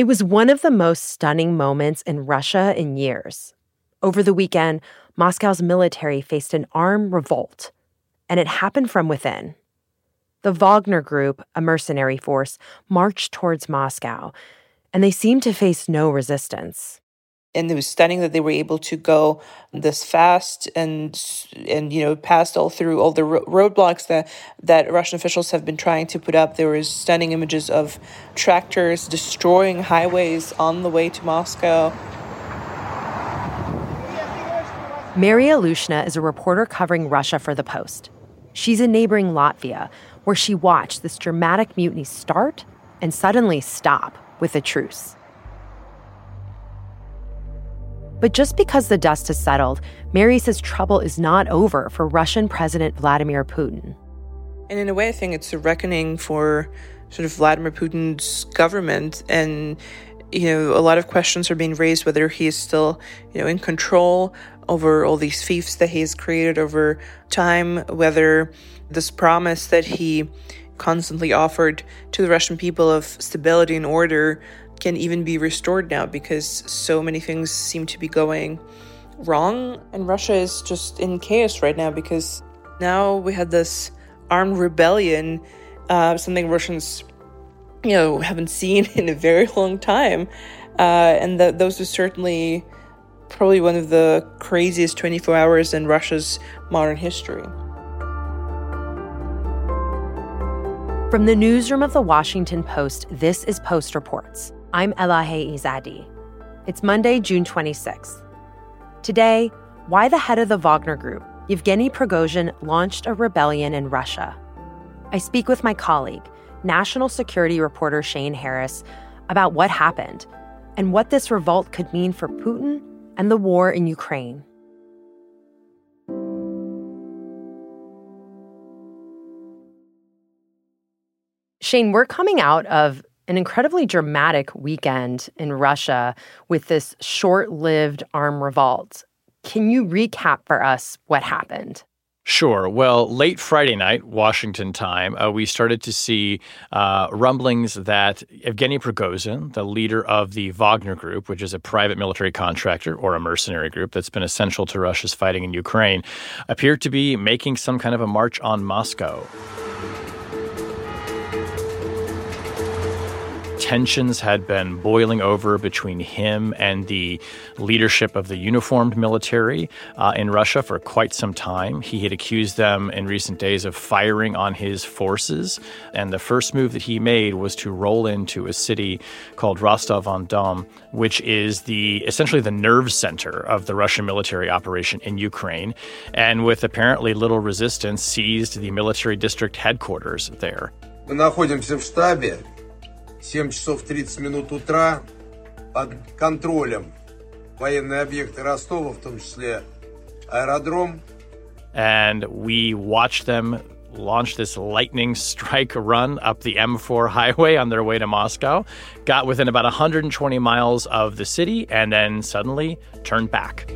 It was one of the most stunning moments in Russia in years. Over the weekend, Moscow's military faced an armed revolt, and it happened from within. The Wagner Group, a mercenary force, marched towards Moscow, and they seemed to face no resistance and it was stunning that they were able to go this fast and and you know passed all through all the ro- roadblocks that that Russian officials have been trying to put up. There was stunning images of tractors destroying highways on the way to Moscow. Mary Ilyushina is a reporter covering Russia for The Post. She's in neighboring Latvia, where she watched this dramatic mutiny start and suddenly stop with a truce. But just because the dust has settled, Mary says trouble is not over for Russian President Vladimir Putin. And in a way, I think it's a reckoning for sort of Vladimir Putin's government. And, you know, a lot of questions are being raised whether he is still, you know, in control over all these fiefs that he has created over time, whether this promise that he constantly offered to the Russian people of stability and order can even be restored now because so many things seem to be going wrong. And Russia is just in chaos right now because now we had this armed rebellion, uh, something Russians, you know, haven't seen in a very long time. Uh, and th- those are certainly probably one of the craziest 24 hours in Russia's modern history. From the newsroom of the Washington Post, this is Post Reports. I'm Elahe Izadi. It's Monday, June 26th. Today, why the head of the Wagner Group, Yevgeny Prigozhin, launched a rebellion in Russia. I speak with my colleague, national security reporter Shane Harris, about what happened and what this revolt could mean for Putin and the war in Ukraine. Shane, we're coming out of an incredibly dramatic weekend in Russia with this short lived armed revolt. Can you recap for us what happened? Sure. Well, late Friday night, Washington time, uh, we started to see uh, rumblings that Evgeny Prigozhin, the leader of the Wagner Group, which is a private military contractor or a mercenary group that's been essential to Russia's fighting in Ukraine, appeared to be making some kind of a march on Moscow. tensions had been boiling over between him and the leadership of the uniformed military uh, in Russia for quite some time. He had accused them in recent days of firing on his forces. And the first move that he made was to roll into a city called Rostov on Don, which is the essentially the nerve center of the Russian military operation in Ukraine. And with apparently little resistance, seized the military district headquarters there. Мы находимся в штабе 7 часов 30 минут утра под контролем военные объекты Ростова, в том числе аэродром. And we watched them launch this lightning strike run up the M4 highway on their way to Moscow, got within about 120 miles of the city, and then suddenly turned back.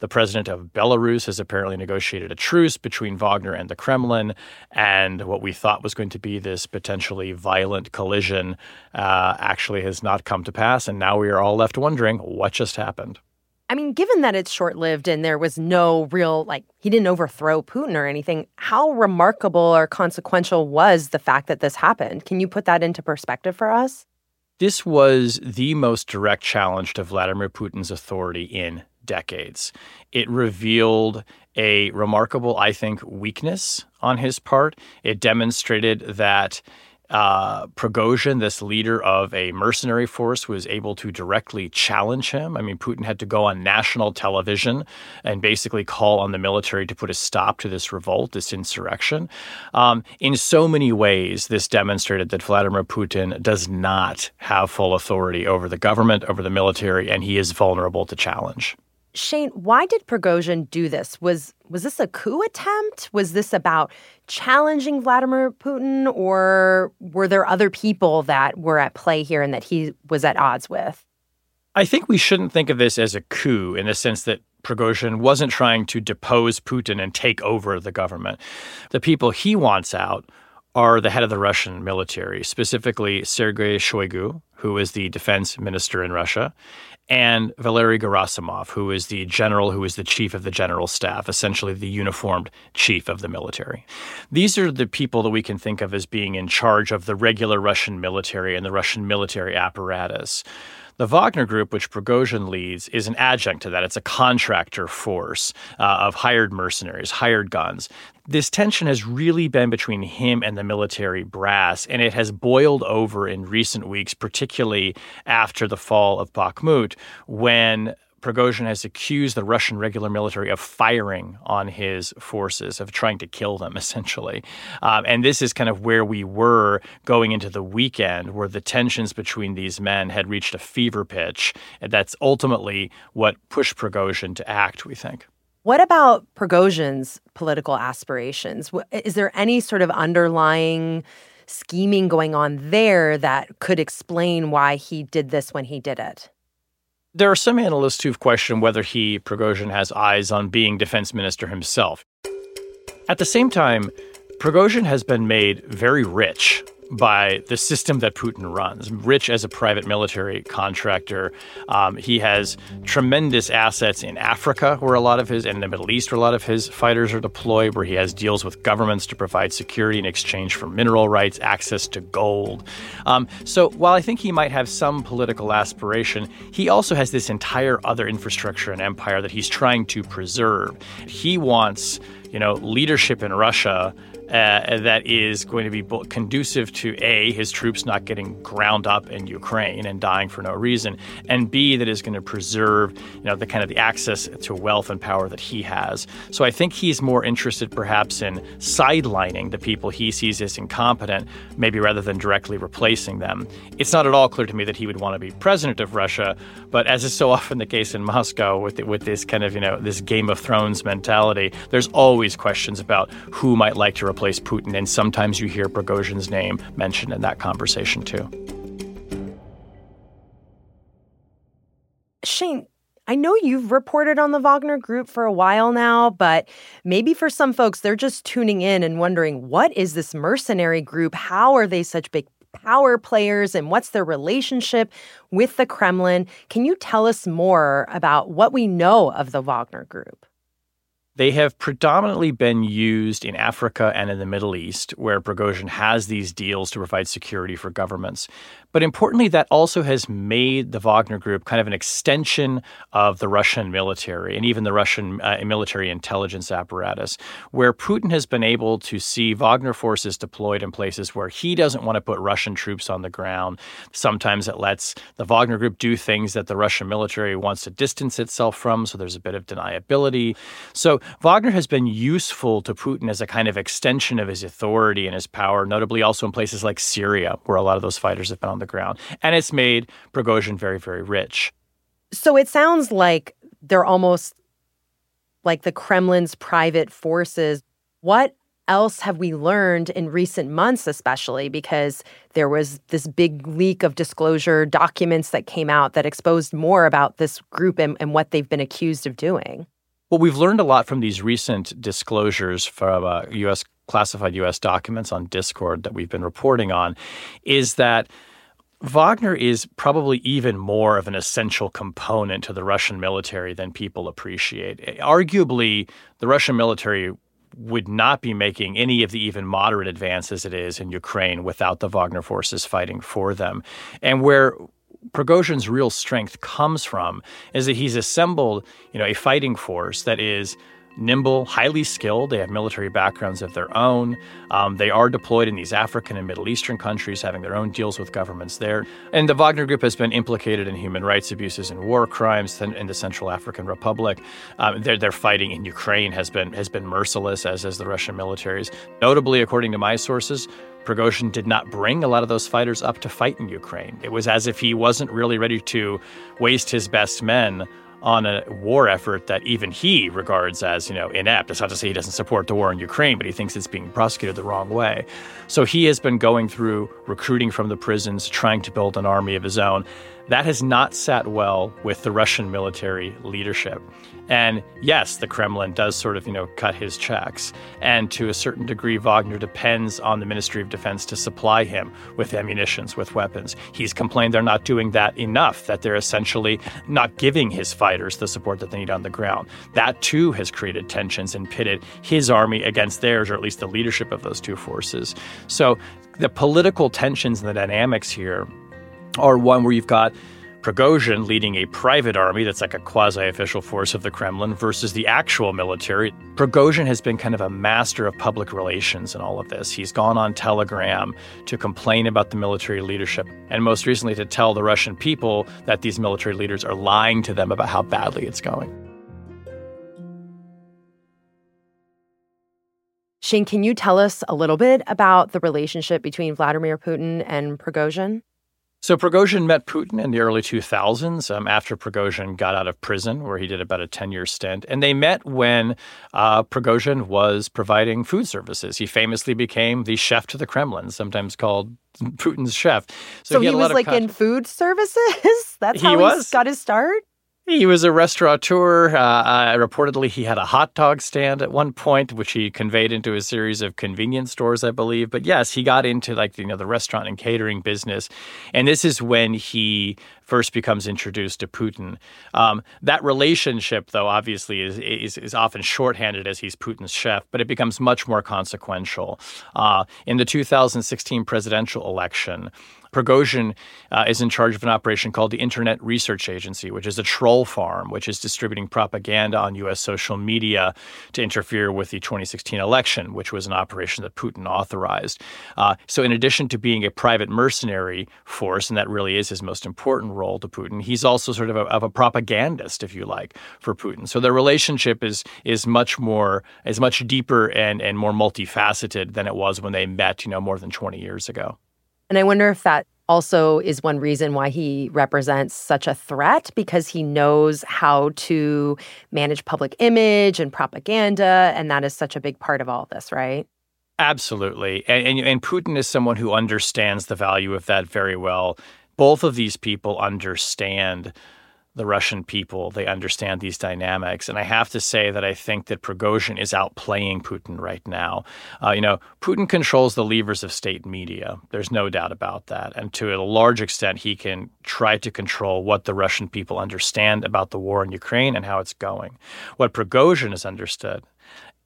The president of Belarus has apparently negotiated a truce between Wagner and the Kremlin, and what we thought was going to be this potentially violent collision uh, actually has not come to pass. And now we are all left wondering what just happened. I mean, given that it's short lived and there was no real, like, he didn't overthrow Putin or anything, how remarkable or consequential was the fact that this happened? Can you put that into perspective for us? This was the most direct challenge to Vladimir Putin's authority in decades. It revealed a remarkable, I think, weakness on his part. It demonstrated that uh, Prigozhin, this leader of a mercenary force, was able to directly challenge him. I mean, Putin had to go on national television and basically call on the military to put a stop to this revolt, this insurrection. Um, in so many ways, this demonstrated that Vladimir Putin does not have full authority over the government, over the military, and he is vulnerable to challenge. Shane, why did Prigozhin do this? Was was this a coup attempt? Was this about challenging Vladimir Putin, or were there other people that were at play here and that he was at odds with? I think we shouldn't think of this as a coup in the sense that Prigozhin wasn't trying to depose Putin and take over the government. The people he wants out are the head of the Russian military, specifically Sergei Shoigu, who is the defense minister in Russia, and Valery Gerasimov, who is the general who is the chief of the general staff, essentially the uniformed chief of the military. These are the people that we can think of as being in charge of the regular Russian military and the Russian military apparatus. The Wagner Group, which Prigozhin leads, is an adjunct to that. It's a contractor force uh, of hired mercenaries, hired guns. This tension has really been between him and the military brass, and it has boiled over in recent weeks, particularly after the fall of Bakhmut, when Prigozhin has accused the Russian regular military of firing on his forces, of trying to kill them, essentially. Um, and this is kind of where we were going into the weekend, where the tensions between these men had reached a fever pitch. And that's ultimately what pushed Prigozhin to act, we think. What about Prigozhin's political aspirations? Is there any sort of underlying scheming going on there that could explain why he did this when he did it? There are some analysts who've questioned whether he, Prigozhin, has eyes on being defense minister himself. At the same time, Prigozhin has been made very rich by the system that Putin runs. Rich as a private military contractor, um, he has tremendous assets in Africa, where a lot of his, and the Middle East, where a lot of his fighters are deployed, where he has deals with governments to provide security in exchange for mineral rights, access to gold. Um, so while I think he might have some political aspiration, he also has this entire other infrastructure and empire that he's trying to preserve. He wants, you know, leadership in Russia uh, that is going to be conducive to A, his troops not getting ground up in Ukraine and dying for no reason, and B, that is going to preserve you know, the kind of the access to wealth and power that he has. So I think he's more interested perhaps in sidelining the people he sees as incompetent, maybe rather than directly replacing them. It's not at all clear to me that he would want to be president of Russia, but as is so often the case in Moscow with, with this kind of, you know, this Game of Thrones mentality, there's always questions about who might like to replace replace Putin, and sometimes you hear Prigozhin's name mentioned in that conversation too. Shane, I know you've reported on the Wagner Group for a while now, but maybe for some folks, they're just tuning in and wondering what is this mercenary group? How are they such big power players and what's their relationship with the Kremlin? Can you tell us more about what we know of the Wagner Group? They have predominantly been used in Africa and in the Middle East, where Prigozhin has these deals to provide security for governments. But importantly, that also has made the Wagner Group kind of an extension of the Russian military and even the Russian uh, military intelligence apparatus, where Putin has been able to see Wagner forces deployed in places where he doesn't want to put Russian troops on the ground. Sometimes it lets the Wagner Group do things that the Russian military wants to distance itself from, so there's a bit of deniability. So Wagner has been useful to Putin as a kind of extension of his authority and his power, notably also in places like Syria, where a lot of those fighters have been on the ground. And it's made Prigozhin very, very rich. So it sounds like they're almost like the Kremlin's private forces. What else have we learned in recent months, especially because there was this big leak of disclosure documents that came out that exposed more about this group and, and what they've been accused of doing? Well, we've learned a lot from these recent disclosures from uh, U.S. classified U.S. documents on Discord that we've been reporting on, is that Wagner is probably even more of an essential component to the Russian military than people appreciate. Arguably, the Russian military would not be making any of the even moderate advances it is in Ukraine without the Wagner forces fighting for them. And where Prigozhin's real strength comes from is that he's assembled, you know, a fighting force that is nimble, highly skilled. They have military backgrounds of their own. Um, they are deployed in these African and Middle Eastern countries, having their own deals with governments there. And the Wagner Group has been implicated in human rights abuses and war crimes in the Central African Republic. Um, their, their fighting in Ukraine has been has been merciless, as has the Russian militaries. Notably, according to my sources, Prigozhin did not bring a lot of those fighters up to fight in Ukraine. It was as if he wasn't really ready to waste his best men on a war effort that even he regards as, you know, inept. It's not to say he doesn't support the war in Ukraine, but he thinks it's being prosecuted the wrong way. So he has been going through recruiting from the prisons, trying to build an army of his own. that has not sat well with the Russian military leadership. And yes, the Kremlin does sort of, you know, cut his checks. And to a certain degree, Wagner depends on the Ministry of Defense to supply him with ammunitions, with weapons. He's complained they're not doing that enough, that they're essentially not giving his fighters the support that they need on the ground. That too has created tensions and pitted his army against theirs, or at least the leadership of those two forces. So the political tensions and the dynamics here are one where you've got Prigozhin leading a private army that's like a quasi official force of the Kremlin versus the actual military. Prigozhin has been kind of a master of public relations in all of this. He's gone on Telegram to complain about the military leadership, and most recently to tell the Russian people that these military leaders are lying to them about how badly it's going. Shane, can you tell us a little bit about the relationship between Vladimir Putin and Prigozhin? So Prigozhin met Putin in the early 2000s um, after Prigozhin got out of prison, where he did about a 10 year stint. And they met when uh, Prigozhin was providing food services. He famously became the chef to the Kremlin, sometimes called Putin's chef. So, so he, he was like in food services? That's how he, was? got his start? He was a restaurateur. Uh, uh, reportedly, he had a hot dog stand at one point, which he conveyed into a series of convenience stores, I believe. But yes, he got into like you know the restaurant and catering business, and this is when he first becomes introduced to Putin. Um, that relationship, though, obviously is, is, is often shorthanded as he's Putin's chef, but it becomes much more consequential. Uh, in the 2016 presidential election, Prigozhin uh, is in charge of an operation called the Internet Research Agency, which is a troll farm, which is distributing propaganda on U.S. social media to interfere with the 2016 election, which was an operation that Putin authorized. Uh, so, in addition to being a private mercenary force, and that really is his most important role to Putin, he's also sort of a, of a propagandist, if you like, for Putin. So, their relationship is is much more is much deeper and and more multifaceted than it was when they met, you know, more than 20 years ago. And I wonder if that also is one reason why he represents such a threat because he knows how to manage public image and propaganda. And that is such a big part of all this, right? Absolutely. And, and, and Putin is someone who understands the value of that very well. Both of these people understand the Russian people. They understand these dynamics. And I have to say that I think that Prigozhin is outplaying Putin right now. Uh, you know, Putin controls the levers of state media. There's no doubt about that. And to a large extent, he can try to control what the Russian people understand about the war in Ukraine and how it's going. What Prigozhin has understood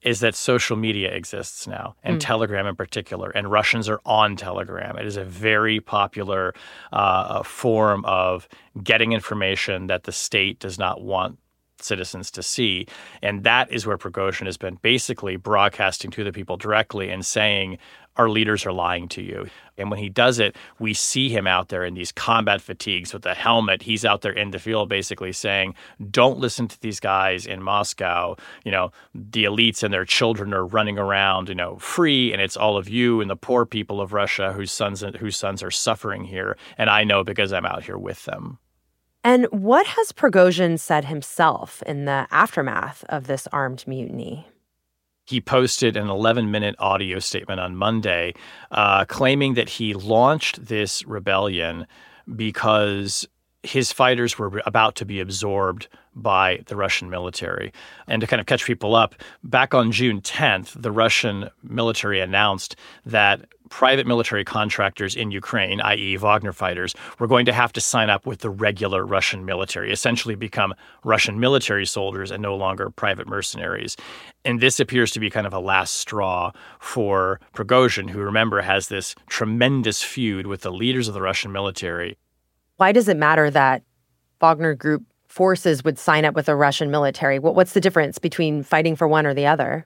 is that social media exists now, and mm. Telegram in particular, and Russians are on Telegram. It is a very popular uh, form of getting information that the state does not want citizens to see. And that is where Prigozhin has been basically broadcasting to the people directly and saying, our leaders are lying to you. And when he does it, we see him out there in these combat fatigues with a helmet. He's out there in the field basically saying, don't listen to these guys in Moscow. You know, the elites and their children are running around, you know, free, and it's all of you and the poor people of Russia whose sons whose sons are suffering here. And I know because I'm out here with them. And what has Prigozhin said himself in the aftermath of this armed mutiny? he posted an 11 minute audio statement on Monday uh, claiming that he launched this rebellion because his fighters were about to be absorbed by the Russian military. And to kind of catch people up, back on June 10th, the Russian military announced that private military contractors in Ukraine, i.e., Wagner fighters, were going to have to sign up with the regular Russian military, essentially become Russian military soldiers and no longer private mercenaries. And this appears to be kind of a last straw for Prigozhin, who, remember, has this tremendous feud with the leaders of the Russian military. Why does it matter that Wagner Group forces would sign up with the Russian military? what's the difference between fighting for one or the other?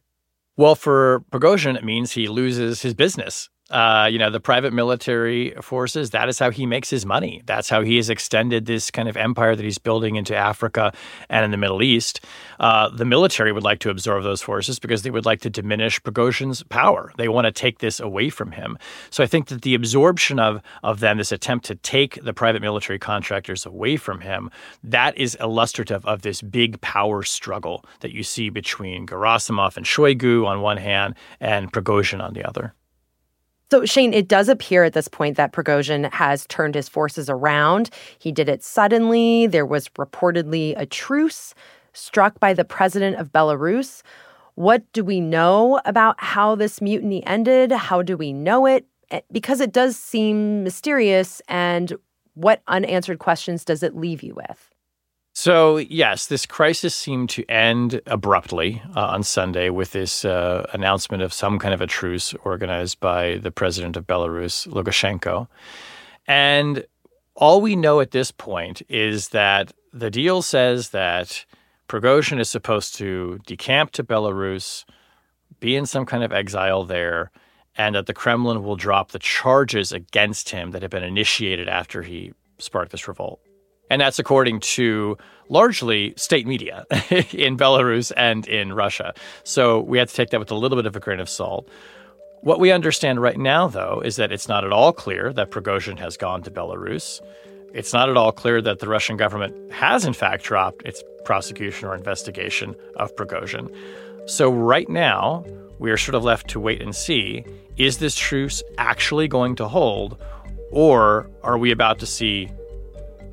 Well, for Prigozhin, it means he loses his business uh, you know, the private military forces, that is how he makes his money. That's how he has extended this kind of empire that he's building into Africa and in the Middle East. Uh, the military would like to absorb those forces because they would like to diminish Prigozhin's power. They want to take this away from him. So I think that the absorption of, of them, this attempt to take the private military contractors away from him, that is illustrative of this big power struggle that you see between Gerasimov and Shoigu on one hand and Prigozhin on the other. So, Shane, it does appear at this point that Prigozhin has turned his forces around. He did it suddenly. There was reportedly a truce struck by the president of Belarus. What do we know about how this mutiny ended? How do we know it? Eh, because it does seem mysterious. And what unanswered questions does it leave you with? So, yes, this crisis seemed to end abruptly uh, on Sunday with this uh, announcement of some kind of a truce organized by the president of Belarus, Lukashenko. And all we know at this point is that the deal says that Prigozhin is supposed to decamp to Belarus, be in some kind of exile there, and that the Kremlin will drop the charges against him that had been initiated after he sparked this revolt. And that's according to largely state media in Belarus and in Russia. So we have to take that with a little bit of a grain of salt. What we understand right now, though, is that it's not at all clear that Prigozhin has gone to Belarus. It's not at all clear that the Russian government has, in fact, dropped its prosecution or investigation of Prigozhin. So, right now, we are sort of left to wait and see is this truce actually going to hold, or are we about to see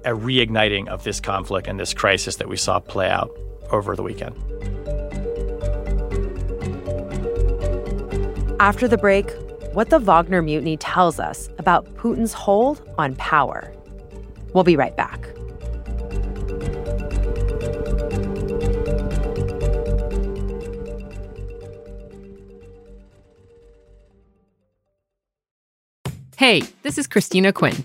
a reigniting of this conflict and this crisis that we saw play out over the weekend. After the break, what the Wagner mutiny tells us about Putin's hold on power. We'll be right back. Hey, this is Christina Quinn.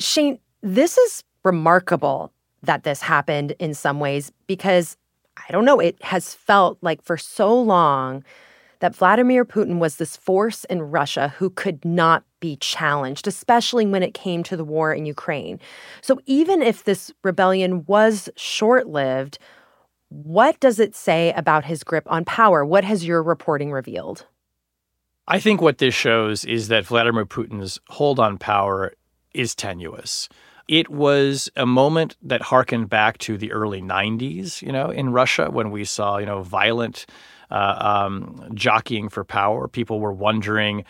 Shane, this is remarkable that this happened in some ways because I don't know, it has felt like for so long that Vladimir Putin was this force in Russia who could not be challenged, especially when it came to the war in Ukraine. So even if this rebellion was short lived, what does it say about his grip on power? What has your reporting revealed? I think what this shows is that Vladimir Putin's hold on power is tenuous. It was a moment that harkened back to the early 90s, you know, in Russia when we saw, you know, violent uh, um, jockeying for power. People were wondering,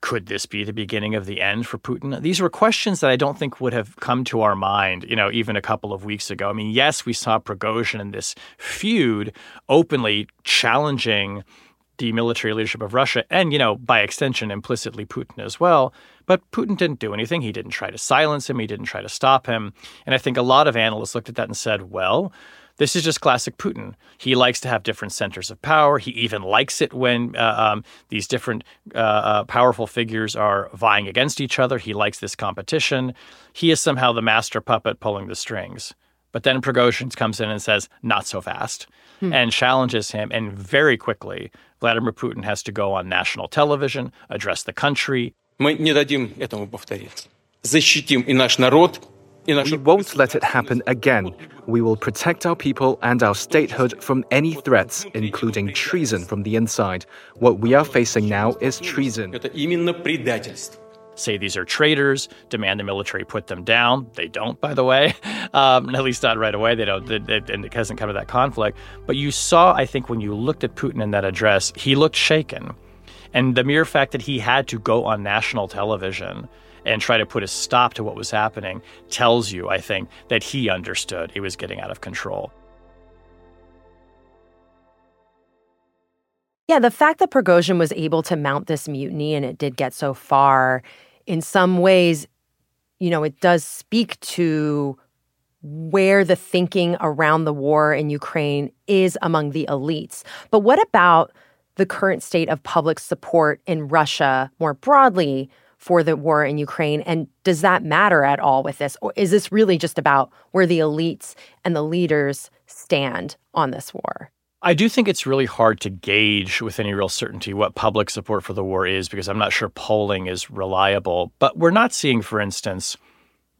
could this be the beginning of the end for Putin? These were questions that I don't think would have come to our mind, you know, even a couple of weeks ago. I mean, yes, we saw Prigozhin in this feud openly challenging the military leadership of Russia and, you know, by extension, implicitly Putin as well. But Putin didn't do anything. He didn't try to silence him. He didn't try to stop him. And I think a lot of analysts looked at that and said, well, this is just classic Putin. He likes to have different centers of power. He even likes it when uh, um, these different uh, uh, powerful figures are vying against each other. He likes this competition. He is somehow the master puppet pulling the strings. But then Prigozhin comes in and says, not so fast, hmm. and challenges him. And very quickly, Vladimir Putin has to go on national television, address the country. Мы не дадим этому повториться. Защитим и наш народ, we won't let it happen again. We will protect our people and our statehood from any threats, including treason from the inside. What we are facing now is treason. Это именно предательство say these are traitors, demand the military put them down. They don't, by the way, um, at least not right away. They don't, they, they, and it hasn't come to that conflict. But you saw, I think, when you looked at Putin in that address, he looked shaken. And the mere fact that he had to go on national television and try to put a stop to what was happening tells you, I think, that he understood it was getting out of control. Yeah, the fact that Prigozhin was able to mount this mutiny and it did get so far, in some ways, you know, it does speak to where the thinking around the war in Ukraine is among the elites. But what about the current state of public support in Russia more broadly for the war in Ukraine? And does that matter at all with this? Or is this really just about where the elites and the leaders stand on this war? I do think it's really hard to gauge with any real certainty what public support for the war is because I'm not sure polling is reliable. But we're not seeing, for instance,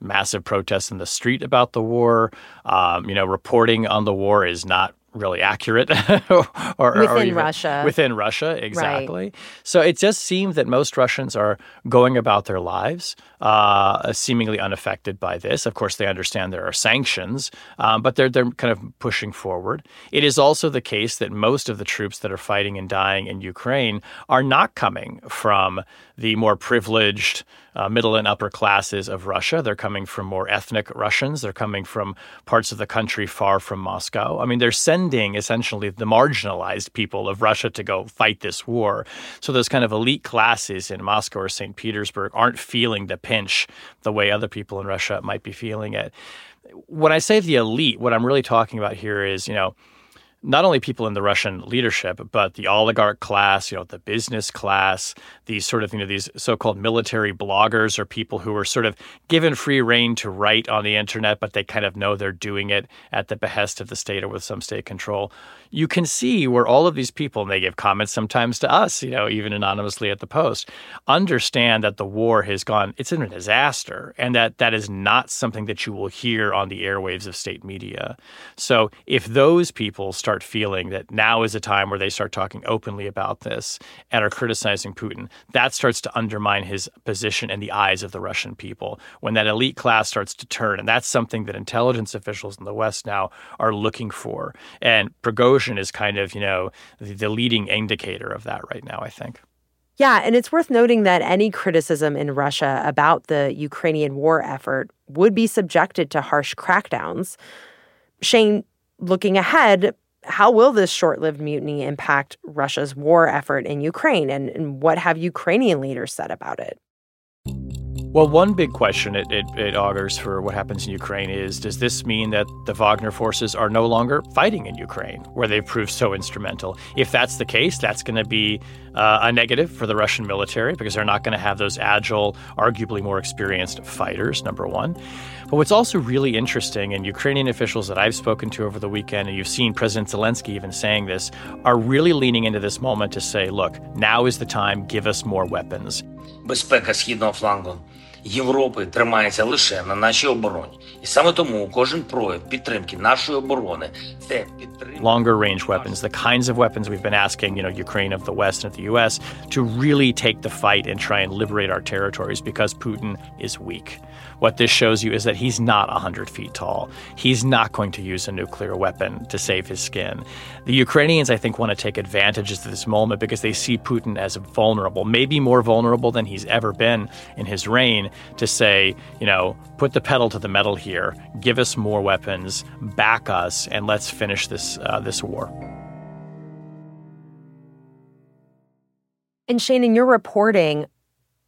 massive protests in the street about the war. Um, you know, reporting on the war is not really accurate or, within or even, Russia. Within Russia, exactly. Right. So it just seems that most Russians are going about their lives uh, seemingly unaffected by this. Of course, they understand there are sanctions, um, but they're they're kind of pushing forward. It is also the case that most of the troops that are fighting and dying in Ukraine are not coming from the more privileged uh, middle and upper classes of Russia. They're coming from more ethnic Russians. They're coming from parts of the country far from Moscow. I mean, they're sending essentially the marginalized people of Russia to go fight this war. So those kind of elite classes in Moscow or St. Petersburg aren't feeling the pinch the way other people in Russia might be feeling it. When I say the elite, what I'm really talking about here is, you know, not only people in the Russian leadership, but the oligarch class, you know, the business class, these sort of, you know, these so-called military bloggers or people who are sort of given free reign to write on the internet, but they kind of know they're doing it at the behest of the state or with some state control. You can see where all of these people, and they give comments sometimes to us, you know, even anonymously at the Post, understand that the war has gone, it's in a disaster, and that that is not something that you will hear on the airwaves of state media. So if those people start start feeling that now is a time where they start talking openly about this and are criticizing Putin, that starts to undermine his position in the eyes of the Russian people. When that elite class starts to turn, and that's something that intelligence officials in the West now are looking for. And Prigozhin is kind of, you know, the, the leading indicator of that right now, I think. Yeah, and it's worth noting that any criticism in Russia about the Ukrainian war effort would be subjected to harsh crackdowns. Shane, looking ahead, how will this short lived mutiny impact Russia's war effort in Ukraine? And, and, what have Ukrainian leaders said about it? Well, one big question it, it, it, augurs for what happens in Ukraine is does this mean that the Wagner forces are no longer fighting in Ukraine, where they've proved so instrumental? If that's the case, that's going to be uh, a negative for the Russian military because they're not going to have those agile, arguably more experienced fighters, number one. But what's also really interesting, and Ukrainian officials that I've spoken to over the weekend, and you've seen President Zelensky even saying this, are really leaning into this moment to say, look, now is the time, give us more weapons. Безпека східного флангу Європи тримається лише на нашій обороні, і саме тому кожен прояв підтримки нашої оборони це підтримка longer range weapons, the kinds of weapons we've been asking, you know, Ukraine of the West and of the U.S. to really take the fight and try and liberate our territories because Putin is weak. What this shows you is that he's not 100 feet tall. He's not going to use a nuclear weapon to save his skin. The Ukrainians, I think, want to take advantage of this moment because they see Putin as vulnerable, maybe more vulnerable than he's ever been in his reign, to say, you know, put the pedal to the metal here, give us more weapons, back us, and let's finish this, uh, this war. And Shane, in your reporting,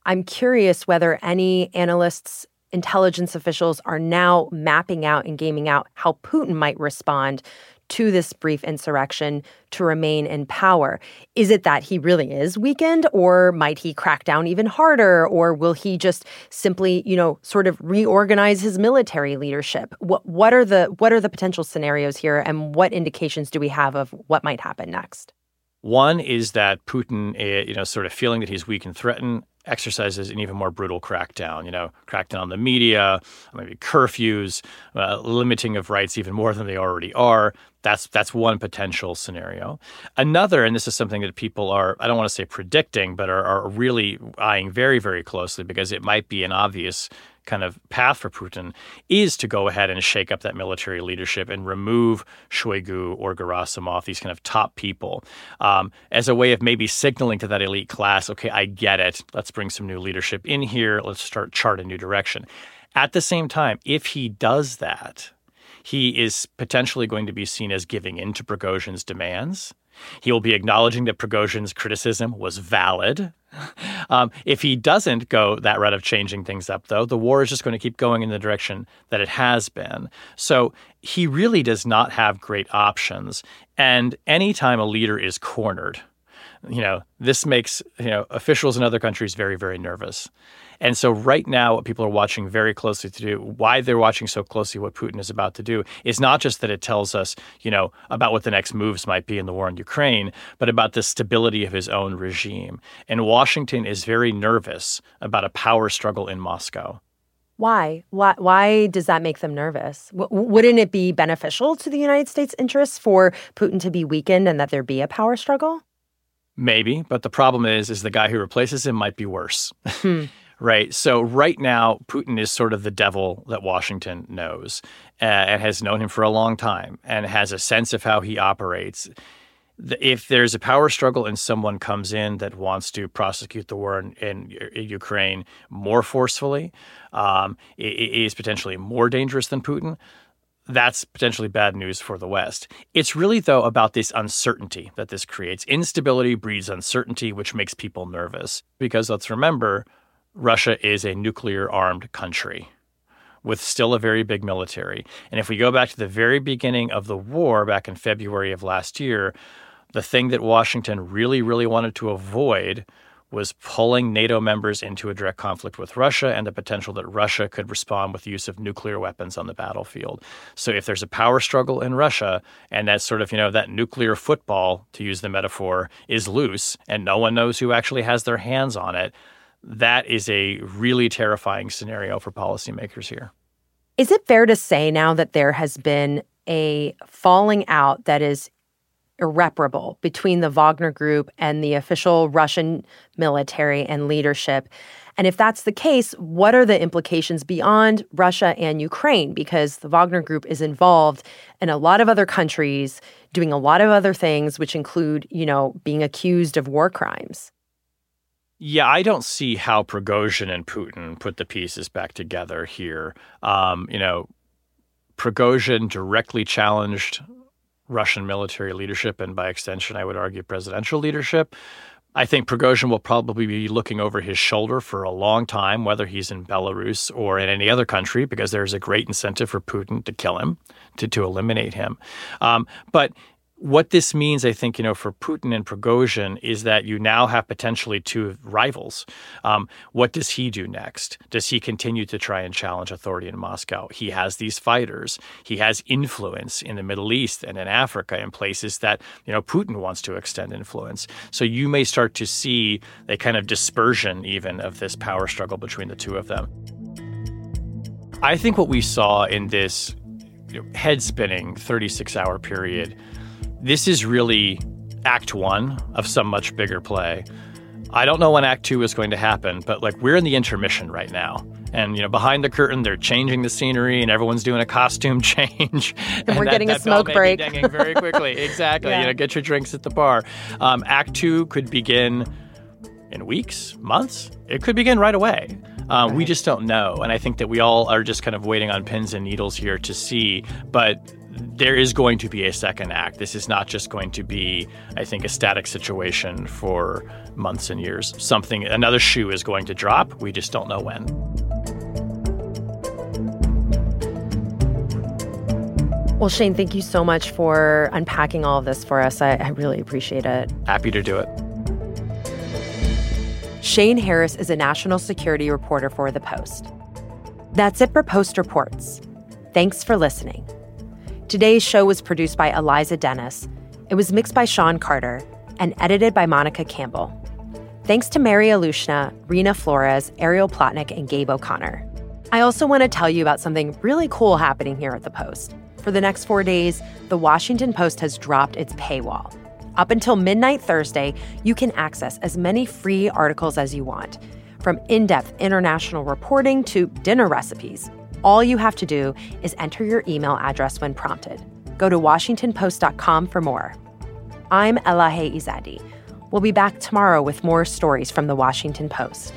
I'm curious whether any analysts intelligence officials are now mapping out and gaming out how Putin might respond to this brief insurrection to remain in power. Is it that he really is weakened or might he crack down even harder or will he just simply, you know, sort of reorganize his military leadership? What what are the what are the potential scenarios here and what indications do we have of what might happen next? One is that Putin, eh, you know, sort of feeling that he's weak and threatened, exercises an even more brutal crackdown. You know, crackdown on the media, maybe curfews, uh, limiting of rights even more than they already are. That's that's one potential scenario. Another, and this is something that people are I don't want to say predicting, but are, are really eyeing very very closely because it might be an obvious kind of path for Putin is to go ahead and shake up that military leadership and remove Shoigu or Gerasimov, these kind of top people, um, as a way of maybe signaling to that elite class, okay, I get it. Let's bring some new leadership in here. Let's start chart a new direction. At the same time, if he does that, he is potentially going to be seen as giving in to Prigozhin's demands. He will be acknowledging that Prigozhin's criticism was valid. Um, if he doesn't go that route of changing things up, though, the war is just going to keep going in the direction that it has been. So he really does not have great options. And anytime a leader is cornered, you know, this makes, you know, officials in other countries very, very nervous. And so right now, what people are watching very closely to do, why they're watching so closely what Putin is about to do, is not just that it tells us, you know, about what the next moves might be in the war in Ukraine, but about the stability of his own regime. And Washington is very nervous about a power struggle in Moscow. Why? Why? Why does that make them nervous? W- wouldn't it be beneficial to the United States' interests for Putin to be weakened and that there be a power struggle? Maybe, but the problem is, is the guy who replaces him might be worse. Hmm. right. So right now, Putin is sort of the devil that Washington knows uh, and has known him for a long time and has a sense of how he operates if there's a power struggle and someone comes in that wants to prosecute the war in, in, in Ukraine more forcefully, um, is potentially more dangerous than Putin. That's potentially bad news for the West. It's really, though, about this uncertainty that this creates. Instability breeds uncertainty, which makes people nervous. Because let's remember, Russia is a nuclear armed country with still a very big military. And if we go back to the very beginning of the war, back in February of last year, the thing that Washington really, really wanted to avoid was pulling NATO members into a direct conflict with Russia and the potential that Russia could respond with the use of nuclear weapons on the battlefield. So if there's a power struggle in Russia and that sort of, you know, that nuclear football, to use the metaphor, is loose and no one knows who actually has their hands on it, that is a really terrifying scenario for policymakers here. Is it fair to say now that there has been a falling out that is irreparable between the Wagner Group and the official Russian military and leadership. And if that's the case, what are the implications beyond Russia and Ukraine? Because the Wagner Group is involved in a lot of other countries doing a lot of other things, which include, you know, being accused of war crimes. Yeah, I don't see how Prigozhin and Putin put the pieces back together here. Um, you know, Prigozhin directly challenged Russian military leadership and, by extension, I would argue presidential leadership. I think Prigozhin will probably be looking over his shoulder for a long time, whether he's in Belarus or in any other country, because there's a great incentive for Putin to kill him, to, to eliminate him. Um, but what this means, I think, you know, for Putin and Prigozhin is that you now have potentially two rivals. Um, what does he do next? Does he continue to try and challenge authority in Moscow? He has these fighters. He has influence in the Middle East and in Africa in places that, you know, Putin wants to extend influence. So you may start to see a kind of dispersion even of this power struggle between the two of them. I think what we saw in this you know, head spinning 36 hour period this is really act one of some much bigger play. I don't know when act two is going to happen, but like we're in the intermission right now. And you know, behind the curtain, they're changing the scenery, and everyone's doing a costume change. And, and we're that, getting that a smoke break very quickly. exactly. Yeah. You know, get your drinks at the bar. Um, act two could begin in weeks, months. It could begin right away. Um, right. We just don't know, and I think that we all are just kind of waiting on pins and needles here to see. But there is going to be a second act. This is not just going to be, I think, a static situation for months and years. Something, another shoe is going to drop. We just don't know when. Well, Shane, thank you so much for unpacking all of this for us. I, I really appreciate it. Happy to do it. Shane Harris is a national security reporter for The Post. That's it for Post Reports. Thanks for listening. Today's show was produced by Eliza Dennis. It was mixed by Sean Carter and edited by Monica Campbell. Thanks to Mary Ilyushina, Rena Flores, Ariel Plotnick, and Gabe O'Connor. I also want to tell you about something really cool happening here at the Post. For the next four days, the Washington Post has dropped its paywall. Up until midnight Thursday, you can access as many free articles as you want, from in depth international reporting to dinner recipes. All you have to do is enter your email address when prompted. Go to WashingtonPost.com for more. I'm Elahe Izadi. We'll be back tomorrow with more stories from the Washington Post.